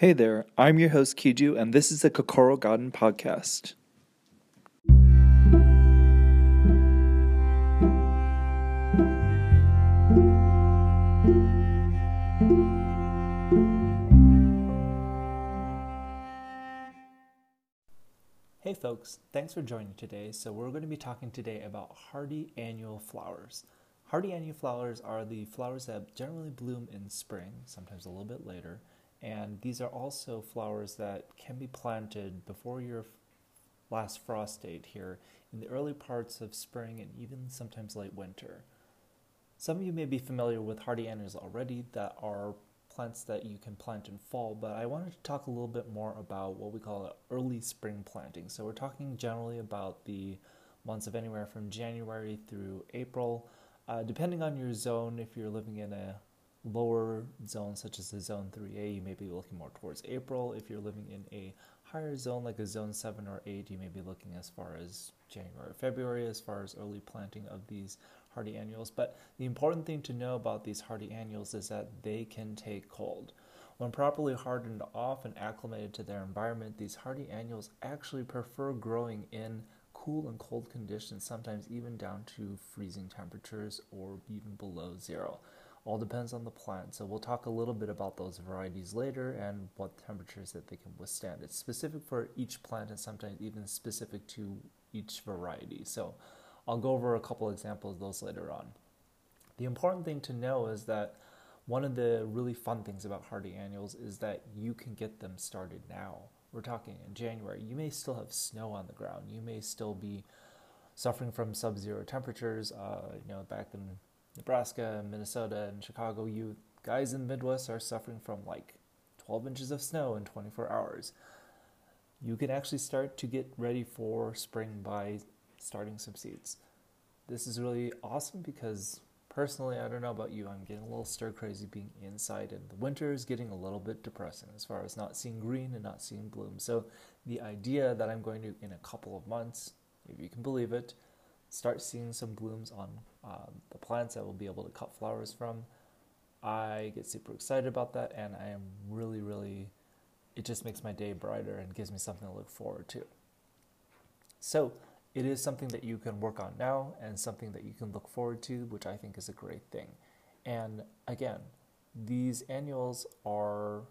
Hey there, I'm your host Kiju, and this is the Kokoro Garden Podcast. Hey folks, thanks for joining today. So, we're going to be talking today about hardy annual flowers. Hardy annual flowers are the flowers that generally bloom in spring, sometimes a little bit later, and these are also flowers that can be planted before your last frost date here in the early parts of spring and even sometimes late winter. Some of you may be familiar with hardy annuals already that are plants that you can plant in fall, but I wanted to talk a little bit more about what we call early spring planting. So we're talking generally about the months of anywhere from January through April. Uh, depending on your zone, if you're living in a lower zones such as the zone 3A, you may be looking more towards April. If you're living in a higher zone like a zone 7 or 8, you may be looking as far as January or February as far as early planting of these hardy annuals. But the important thing to know about these hardy annuals is that they can take cold. When properly hardened off and acclimated to their environment, these hardy annuals actually prefer growing in cool and cold conditions, sometimes even down to freezing temperatures or even below zero all depends on the plant. So we'll talk a little bit about those varieties later and what temperatures that they can withstand. It's specific for each plant and sometimes even specific to each variety. So I'll go over a couple examples of those later on. The important thing to know is that one of the really fun things about hardy annuals is that you can get them started now. We're talking in January. You may still have snow on the ground. You may still be suffering from sub-zero temperatures. Uh, you know, back in Nebraska, Minnesota, and Chicago, you guys in the Midwest are suffering from like 12 inches of snow in 24 hours. You can actually start to get ready for spring by starting some seeds. This is really awesome because personally, I don't know about you, I'm getting a little stir crazy being inside, and the winter is getting a little bit depressing as far as not seeing green and not seeing bloom. So, the idea that I'm going to, in a couple of months, if you can believe it, start seeing some blooms on um, the plants I will be able to cut flowers from. I get super excited about that, and I am really, really, it just makes my day brighter and gives me something to look forward to. So, it is something that you can work on now and something that you can look forward to, which I think is a great thing. And again, these annuals are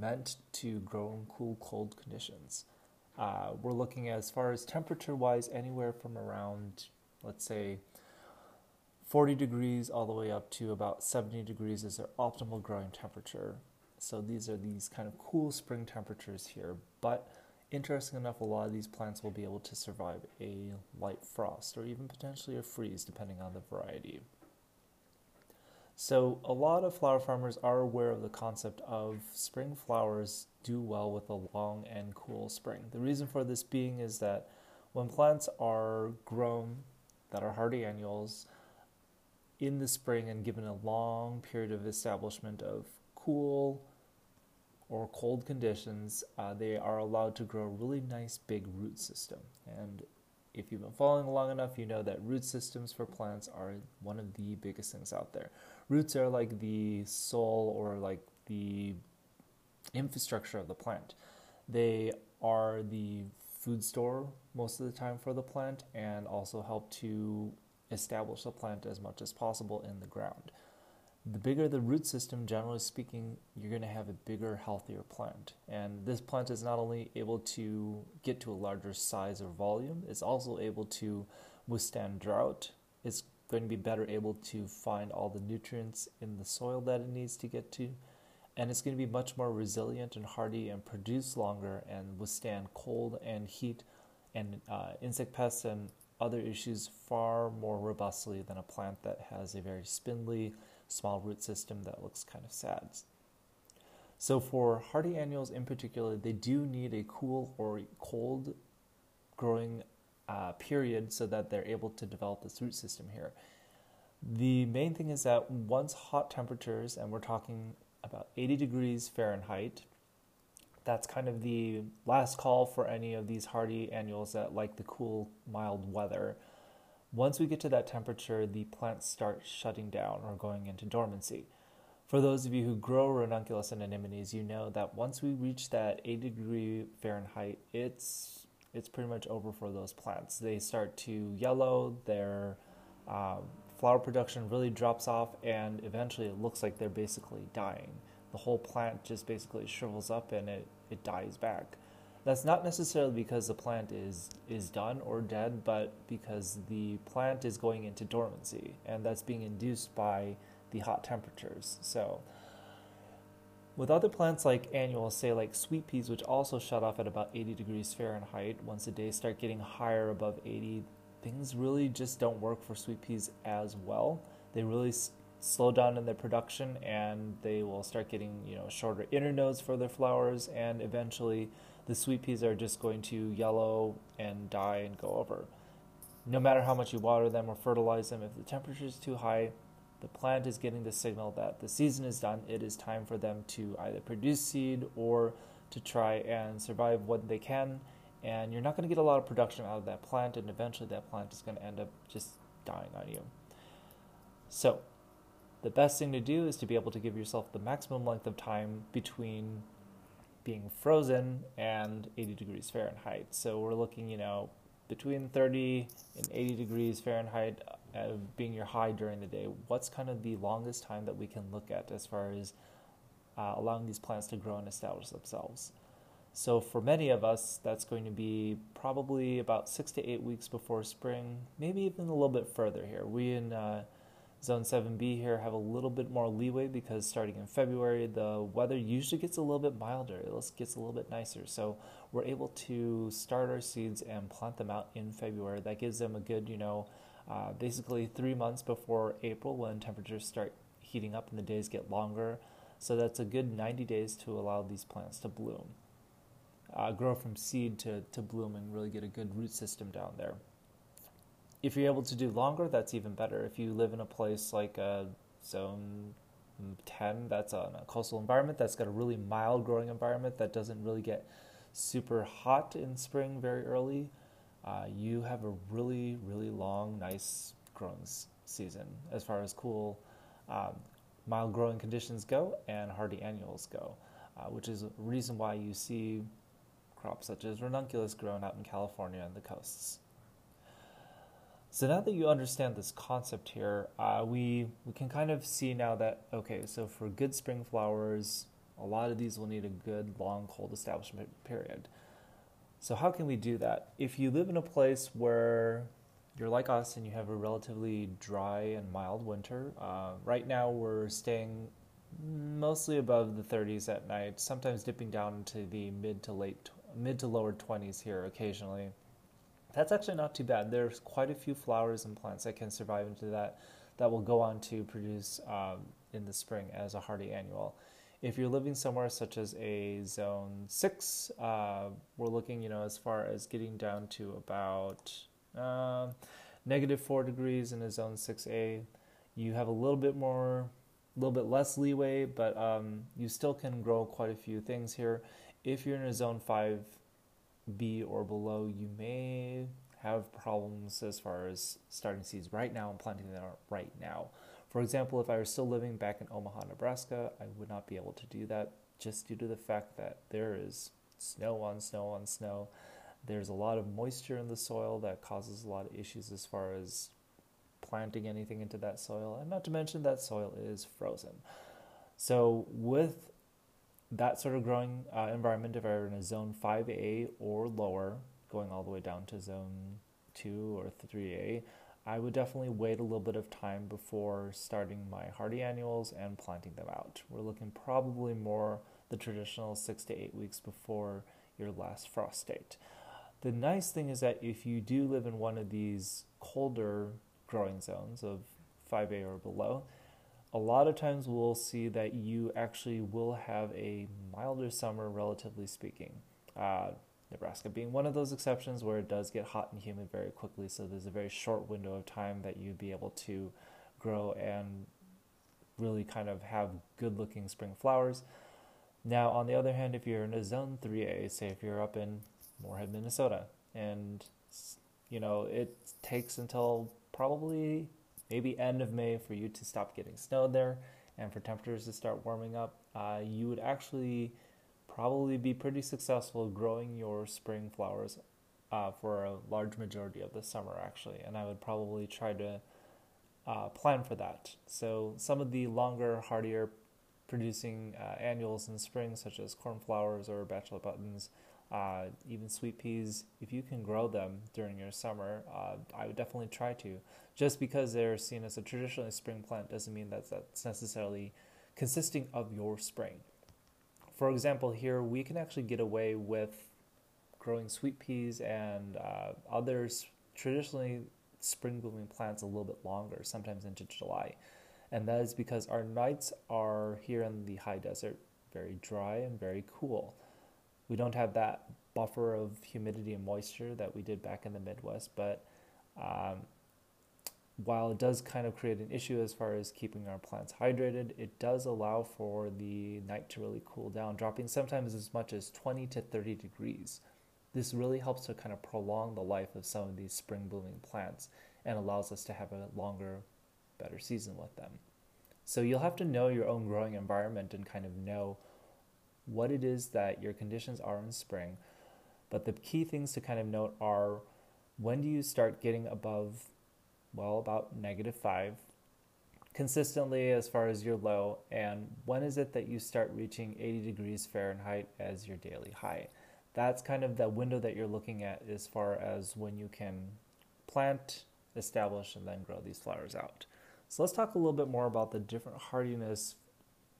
meant to grow in cool, cold conditions. Uh, we're looking as far as temperature wise, anywhere from around, let's say, 40 degrees all the way up to about 70 degrees is their optimal growing temperature. So these are these kind of cool spring temperatures here. But interesting enough, a lot of these plants will be able to survive a light frost or even potentially a freeze, depending on the variety. So, a lot of flower farmers are aware of the concept of spring flowers do well with a long and cool spring. The reason for this being is that when plants are grown that are hardy annuals in the spring and given a long period of establishment of cool or cold conditions, uh, they are allowed to grow a really nice big root system. And if you've been following along enough, you know that root systems for plants are one of the biggest things out there roots are like the soul or like the infrastructure of the plant. They are the food store most of the time for the plant and also help to establish the plant as much as possible in the ground. The bigger the root system, generally speaking, you're going to have a bigger, healthier plant. And this plant is not only able to get to a larger size or volume, it's also able to withstand drought. It's going to be better able to find all the nutrients in the soil that it needs to get to. And it's going to be much more resilient and hardy and produce longer and withstand cold and heat and uh, insect pests and other issues far more robustly than a plant that has a very spindly, small root system that looks kind of sad. So, for hardy annuals in particular, they do need a cool or cold growing uh, period so that they're able to develop this root system here. The main thing is that once hot temperatures, and we're talking about 80 degrees Fahrenheit, that's kind of the last call for any of these hardy annuals that like the cool, mild weather. Once we get to that temperature, the plants start shutting down or going into dormancy. For those of you who grow ranunculus and anemones, you know that once we reach that 80 degree Fahrenheit, it's it's pretty much over for those plants. They start to yellow, their um, flower production really drops off, and eventually it looks like they're basically dying. The whole plant just basically shrivels up and it, it dies back. That's not necessarily because the plant is, is done or dead, but because the plant is going into dormancy, and that's being induced by the hot temperatures. So, with other plants like annuals, say like sweet peas, which also shut off at about 80 degrees Fahrenheit, once the days start getting higher above 80, things really just don't work for sweet peas as well. They really s- slow down in their production and they will start getting, you know, shorter internodes for their flowers and eventually the sweet peas are just going to yellow and die and go over. No matter how much you water them or fertilize them, if the temperature is too high, the plant is getting the signal that the season is done. It is time for them to either produce seed or to try and survive what they can. And you're not going to get a lot of production out of that plant, and eventually that plant is going to end up just dying on you. So, the best thing to do is to be able to give yourself the maximum length of time between being frozen and 80 degrees Fahrenheit. So, we're looking, you know, between 30 and 80 degrees Fahrenheit uh, being your high during the day, what's kind of the longest time that we can look at as far as uh, allowing these plants to grow and establish themselves? So, for many of us, that's going to be probably about six to eight weeks before spring, maybe even a little bit further here. We in uh, Zone 7B here have a little bit more leeway because starting in February, the weather usually gets a little bit milder. It gets a little bit nicer. So we're able to start our seeds and plant them out in February. That gives them a good, you know, uh, basically three months before April when temperatures start heating up and the days get longer. So that's a good 90 days to allow these plants to bloom, uh, grow from seed to, to bloom, and really get a good root system down there if you're able to do longer, that's even better. If you live in a place like a zone 10, that's a, a coastal environment that's got a really mild growing environment that doesn't really get super hot in spring very early, uh, you have a really, really long, nice growing season as far as cool, um, mild growing conditions go and hardy annuals go, uh, which is a reason why you see crops such as ranunculus grown out in California and the coasts. So now that you understand this concept here, uh, we we can kind of see now that okay, so for good spring flowers, a lot of these will need a good long cold establishment period. So how can we do that? If you live in a place where you're like us and you have a relatively dry and mild winter, uh, right now we're staying mostly above the 30s at night, sometimes dipping down into the mid to late mid to lower 20s here occasionally. That's actually not too bad. There's quite a few flowers and plants that can survive into that that will go on to produce um, in the spring as a hardy annual. If you're living somewhere such as a zone six, uh, we're looking, you know, as far as getting down to about uh, negative four degrees in a zone six A. You have a little bit more, a little bit less leeway, but um, you still can grow quite a few things here. If you're in a zone five B or below, you may have problems as far as starting seeds right now and planting them right now. For example, if I were still living back in Omaha, Nebraska, I would not be able to do that just due to the fact that there is snow on snow on snow. There's a lot of moisture in the soil that causes a lot of issues as far as planting anything into that soil, and not to mention that soil is frozen. So, with that sort of growing uh, environment, if I were in a zone 5A or lower, going all the way down to zone 2 or 3A, I would definitely wait a little bit of time before starting my hardy annuals and planting them out. We're looking probably more the traditional six to eight weeks before your last frost date. The nice thing is that if you do live in one of these colder growing zones of 5A or below, a lot of times we'll see that you actually will have a milder summer, relatively speaking. Uh, Nebraska being one of those exceptions where it does get hot and humid very quickly, so there's a very short window of time that you'd be able to grow and really kind of have good looking spring flowers. Now, on the other hand, if you're in a zone 3A, say if you're up in Moorhead, Minnesota, and you know, it takes until probably maybe end of May for you to stop getting snow there. and for temperatures to start warming up, uh, you would actually probably be pretty successful growing your spring flowers uh, for a large majority of the summer, actually. And I would probably try to uh, plan for that. So some of the longer, hardier producing uh, annuals in spring, such as cornflowers or bachelor buttons, uh, even sweet peas, if you can grow them during your summer, uh, I would definitely try to. Just because they're seen as a traditionally spring plant doesn't mean that that's necessarily consisting of your spring. For example, here we can actually get away with growing sweet peas and uh, others traditionally spring blooming plants a little bit longer, sometimes into July. And that is because our nights are here in the high desert very dry and very cool. We don't have that buffer of humidity and moisture that we did back in the Midwest, but um, while it does kind of create an issue as far as keeping our plants hydrated, it does allow for the night to really cool down, dropping sometimes as much as 20 to 30 degrees. This really helps to kind of prolong the life of some of these spring blooming plants and allows us to have a longer, better season with them. So you'll have to know your own growing environment and kind of know what it is that your conditions are in spring. But the key things to kind of note are when do you start getting above, well, about negative five consistently as far as your low, and when is it that you start reaching 80 degrees Fahrenheit as your daily high? That's kind of the window that you're looking at as far as when you can plant, establish, and then grow these flowers out. So let's talk a little bit more about the different hardiness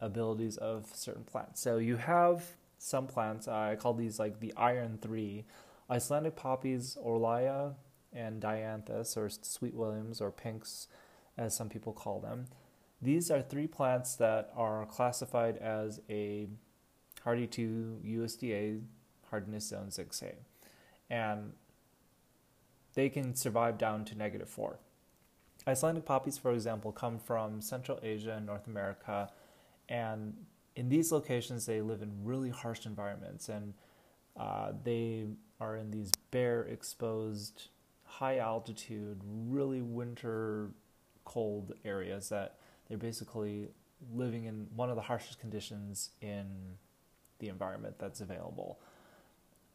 abilities of certain plants. So you have some plants, I call these like the iron three, Icelandic poppies, Orlaya, and Dianthus, or Sweet Williams, or pinks, as some people call them. These are three plants that are classified as a hardy to USDA hardiness zone 6A. And they can survive down to negative 4. Icelandic poppies, for example, come from Central Asia and North America and in these locations, they live in really harsh environments and uh, they are in these bare, exposed, high altitude, really winter cold areas that they're basically living in one of the harshest conditions in the environment that's available.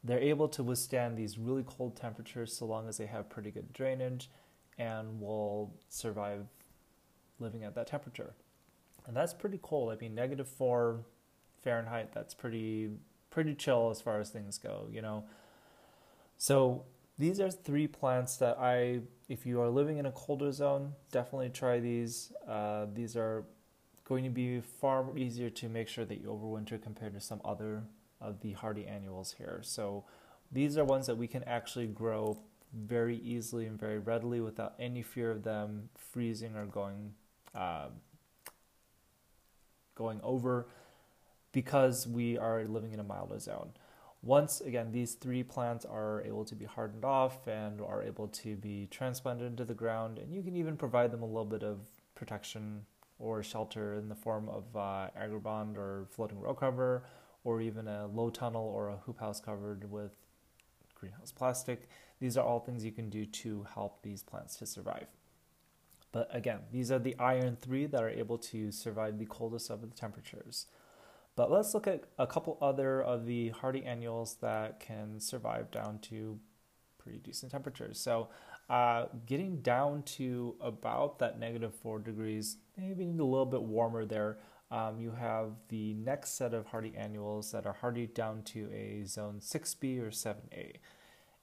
They're able to withstand these really cold temperatures so long as they have pretty good drainage and will survive living at that temperature and that's pretty cold. I mean, negative four Fahrenheit. That's pretty pretty chill as far as things go. You know. So these are three plants that I, if you are living in a colder zone, definitely try these. Uh, these are going to be far easier to make sure that you overwinter compared to some other of the hardy annuals here. So these are ones that we can actually grow very easily and very readily without any fear of them freezing or going uh, going over because we are living in a milder zone. Once again, these three plants are able to be hardened off and are able to be transplanted into the ground, and you can even provide them a little bit of protection or shelter in the form of uh, Agribon or floating row cover, or even a low tunnel or a hoop house covered with greenhouse plastic. These are all things you can do to help these plants to survive. But again, these are the iron 3 that are able to survive the coldest of the temperatures. But let's look at a couple other of the hardy annuals that can survive down to pretty decent temperatures. So, uh, getting down to about that negative 4 degrees, maybe need a little bit warmer there, um, you have the next set of hardy annuals that are hardy down to a zone 6B or 7A.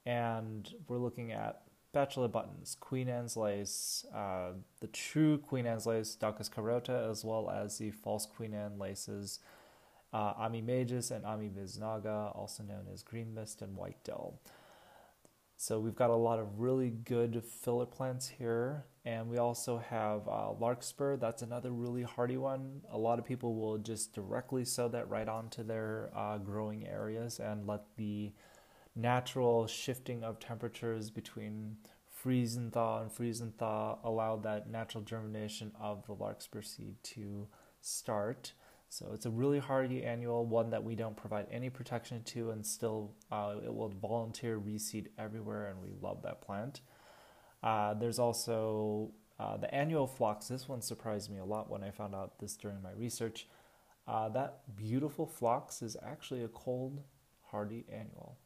And we're looking at bachelor buttons, Queen Anne's lace, uh, the true Queen Anne's lace, Daucus carota, as well as the false Queen Anne laces, uh, Ammi majus and Ammi visnaga, also known as Green Mist and White Dill. So we've got a lot of really good filler plants here, and we also have uh, larkspur. That's another really hardy one. A lot of people will just directly sow that right onto their uh, growing areas and let the natural shifting of temperatures between freeze and thaw and freeze and thaw allow that natural germination of the larkspur seed to start. So it's a really hardy annual, one that we don't provide any protection to, and still uh, it will volunteer reseed everywhere, and we love that plant. Uh, there's also Uh, the annual phlox, this one surprised me a lot when I found out this during my research. Uh, that beautiful phlox is actually a cold, hardy annual.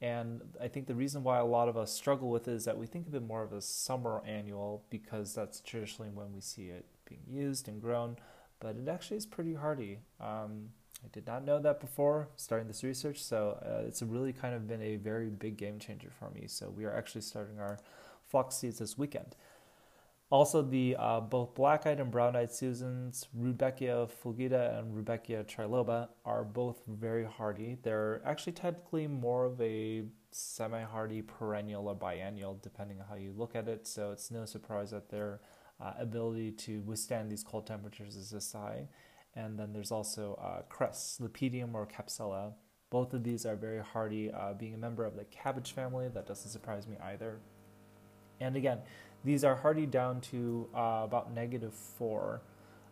And I think the reason why a lot of us struggle with it is that we think of it more of a summer annual because that's traditionally when we see it being used and grown, but it actually is pretty hardy. Um, I did not know that before starting this research, so uh, it's really kind of been a very big game changer for me. So we are actually starting our phlox seeds this weekend. Also, the uh, both black-eyed and brown-eyed Susans, Rudbeckia fulgida and Rudbeckia triloba, are both very hardy. They're actually technically more of a semi-hardy perennial or biennial, depending on how you look at it. So it's no surprise that their uh, ability to withstand these cold temperatures is high. And then there's also uh, cress, Lepidium or Capsella. Both of these are very hardy. Uh, being a member of the cabbage family, that doesn't surprise me either. And again, these are hardy down to uh, about negative four.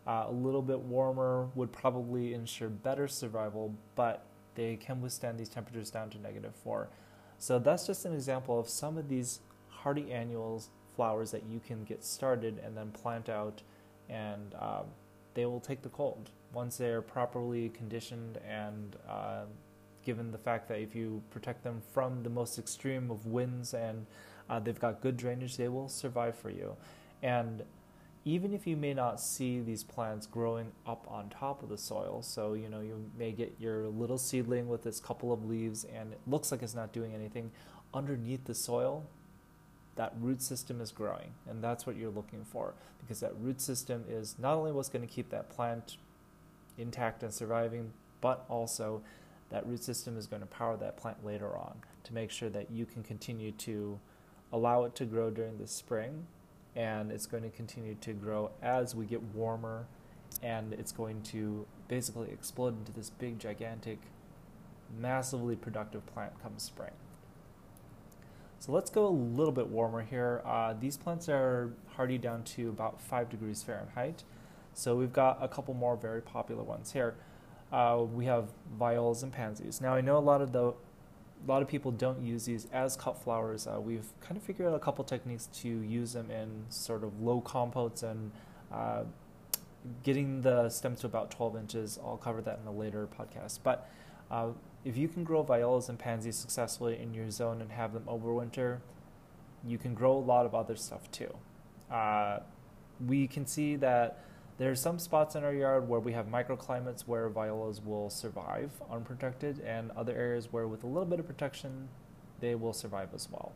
Uh, a little bit warmer would probably ensure better survival, but they can withstand these temperatures down to negative four. So that's just an example of some of these hardy annuals flowers that you can get started and then plant out, and uh, they will take the cold once they're properly conditioned and uh, given the fact that if you protect them from the most extreme of winds and uh, they've got good drainage, they will survive for you. And even if you may not see these plants growing up on top of the soil, so you know you may get your little seedling with this couple of leaves and it looks like it's not doing anything, underneath the soil, that root system is growing, and that's what you're looking for because that root system is not only what's going to keep that plant intact and surviving, but also that root system is going to power that plant later on to make sure that you can continue to allow it to grow during the spring, and it's going to continue to grow as we get warmer, and it's going to basically explode into this big, gigantic, massively productive plant come spring. So let's go a little bit warmer here. Uh, these plants are hardy down to about 5 degrees Fahrenheit. So we've got a couple more very popular ones here. Uh, we have violas and pansies. Now I know a lot of the a lot of people don't use these as cut flowers. Uh, we've kind of figured out a couple techniques to use them in sort of low compotes and uh, getting the stems to about 12 inches. I'll cover that in a later podcast. But uh, if you can grow violas and pansies successfully in your zone and have them overwinter, you can grow a lot of other stuff too. Uh, we can see that there are some spots in our yard where we have microclimates where violas will survive unprotected, and other areas where, with a little bit of protection, they will survive as well.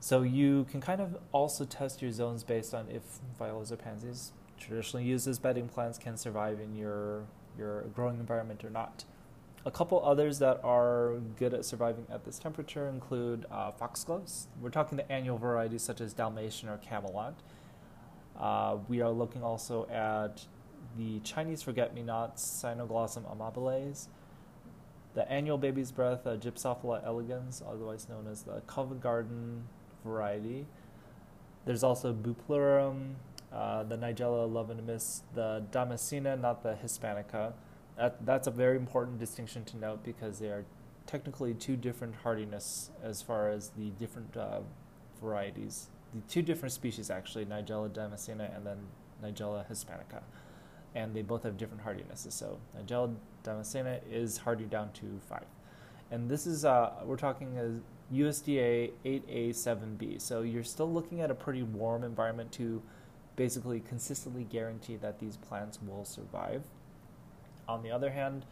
So you can kind of also test your zones based on if violas or pansies, traditionally used as bedding plants, can survive in your your growing environment or not. A couple others that are good at surviving at this temperature include uh, foxgloves. We're talking the annual varieties such as Dalmatian or Camelot. Uh, we are looking also at the Chinese forget-me-nots, Cynoglossum amabilis, the annual baby's breath, uh, Gypsophila elegans, otherwise known as the Covent Garden variety. There's also Bupleurum, uh, the Nigella love-in-a-mist, the Damascena, not the Hispanica. That, that's a very important distinction to note because they are technically two different hardiness as far as the different uh, varieties the two different species actually, Nigella damascena and then Nigella hispanica, and they both have different hardinesses. So Nigella damascena is hardy down to five, and this is uh, we're talking as USDA 8A7B. So you're still looking at a pretty warm environment to basically consistently guarantee that these plants will survive. On the other hand,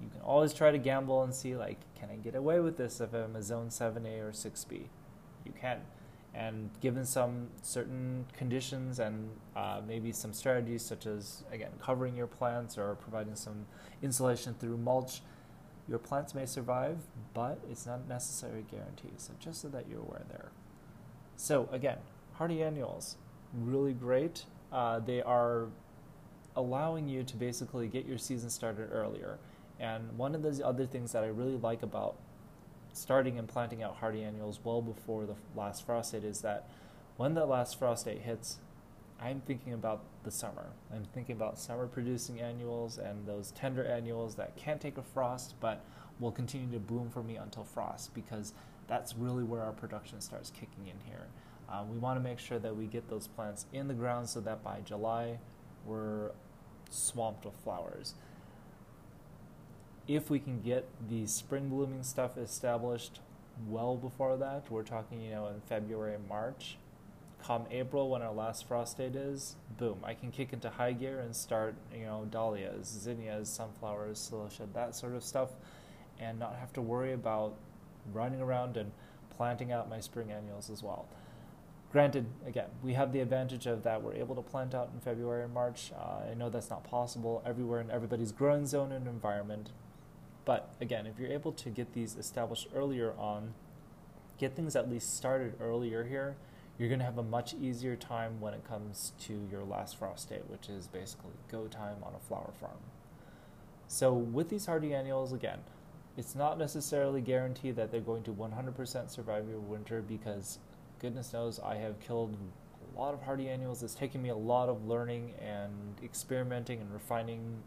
you can always try to gamble and see like, can I get away with this if I'm a zone 7A or 6B? You can. And given some certain conditions and uh, maybe some strategies such as again covering your plants or providing some insulation through mulch your plants may survive but it's not necessarily a guarantee. So just so that you're aware there. So again hardy annuals really great. Uh, they are allowing you to basically get your season started earlier and one of the other things that i really like about starting and planting out hardy annuals well before the last frost date is that when the last frost date hits, I'm thinking about the summer. I'm thinking about summer producing annuals and those tender annuals that can't take a frost but will continue to bloom for me until frost because that's really where our production starts kicking in here. Uh, we want to make sure that we get those plants in the ground so that by July we're swamped with flowers. If we can get the spring blooming stuff established well before that, we're talking, you know, in February and March, come April when our last frost date is, boom, I can kick into high gear and start, you know, dahlias, zinnias, sunflowers, celosia, that sort of stuff, and not have to worry about running around and planting out my spring annuals as well. Granted, again, we have the advantage of that we're able to plant out in February and March. Uh, I know that's not possible everywhere in everybody's growing zone and environment. But again, if you're able to get these established earlier on, get things at least started earlier here, you're going to have a much easier time when it comes to your last frost date, which is basically go time on a flower farm. So with these hardy annuals, again, it's not necessarily guaranteed that they're going to 100% survive your winter because goodness knows I have killed a lot of hardy annuals. It's taken me a lot of learning and experimenting and refining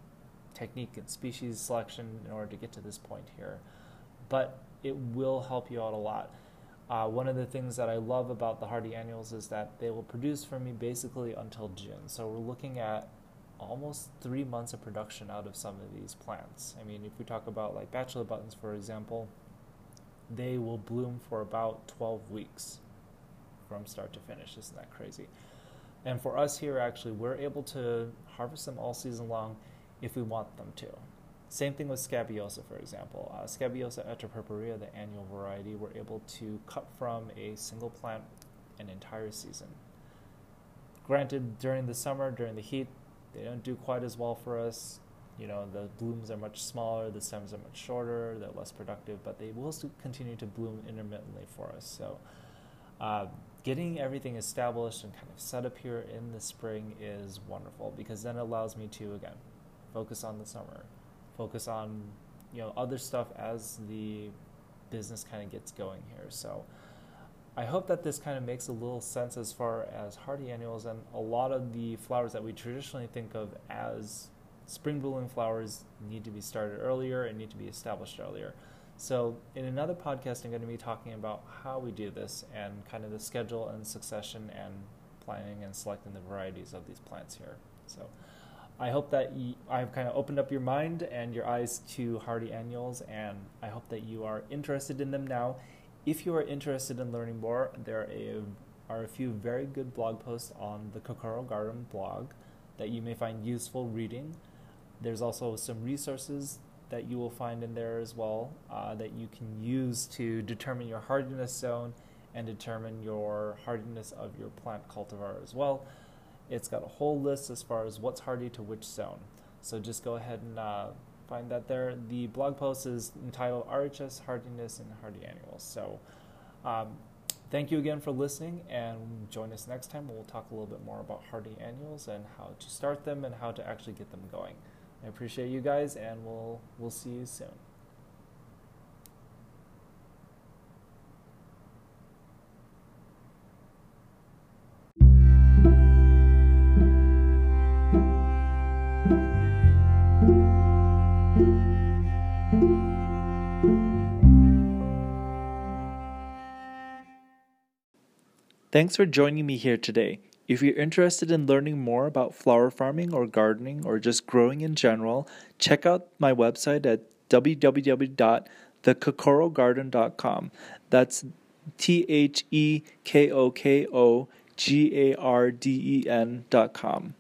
technique and species selection in order to get to this point here. But it will help you out a lot. Uh, one of the things that I love about the hardy annuals is that they will produce for me basically until June. So we're looking at almost three months of production out of some of these plants. I mean, if we talk about like bachelor buttons, for example, they will bloom for about 12 weeks from start to finish. Isn't that crazy? And for us here, actually, we're able to harvest them all season long if we want them to. Same thing with Scabiosa, for example. Uh, Scabiosa atropurpurea, the annual variety, we're able to cut from a single plant an entire season. Granted, during the summer, during the heat, they don't do quite as well for us. You know, the blooms are much smaller, the stems are much shorter, they're less productive, but they will continue to bloom intermittently for us. So, uh, getting everything established and kind of set up here in the spring is wonderful because then it allows me to, again, focus on the summer, focus on, you know, other stuff as the business kind of gets going here. So, I hope that this kind of makes a little sense as far as hardy annuals and a lot of the flowers that we traditionally think of as spring blooming flowers need to be started earlier and need to be established earlier. So, in another podcast, I'm going to be talking about how we do this and kind of the schedule and succession and planning and selecting the varieties of these plants here. So, I hope that you, I've kind of opened up your mind and your eyes to hardy annuals, and I hope that you are interested in them now if you are interested in learning more, there are a, are a few very good blog posts on the Kokoro Garden blog that you may find useful reading. There's also some resources that you will find in there as well uh, that you can use to determine your hardiness zone and determine your hardiness of your plant cultivar as well. It's got a whole list as far as what's hardy to which zone. So just go ahead and uh, find that there. The blog post is entitled RHS Hardiness and Hardy Annuals. So, um, thank you again for listening, and join us next time. We'll talk a little bit more about hardy annuals and how to start them and how to actually get them going. I appreciate you guys, and we'll we'll see you soon. Thanks for joining me here today. If you're interested in learning more about flower farming or gardening or just growing in general, check out my website at www.thekokorogarden.com. That's T H E K O K O G A R D E N.com.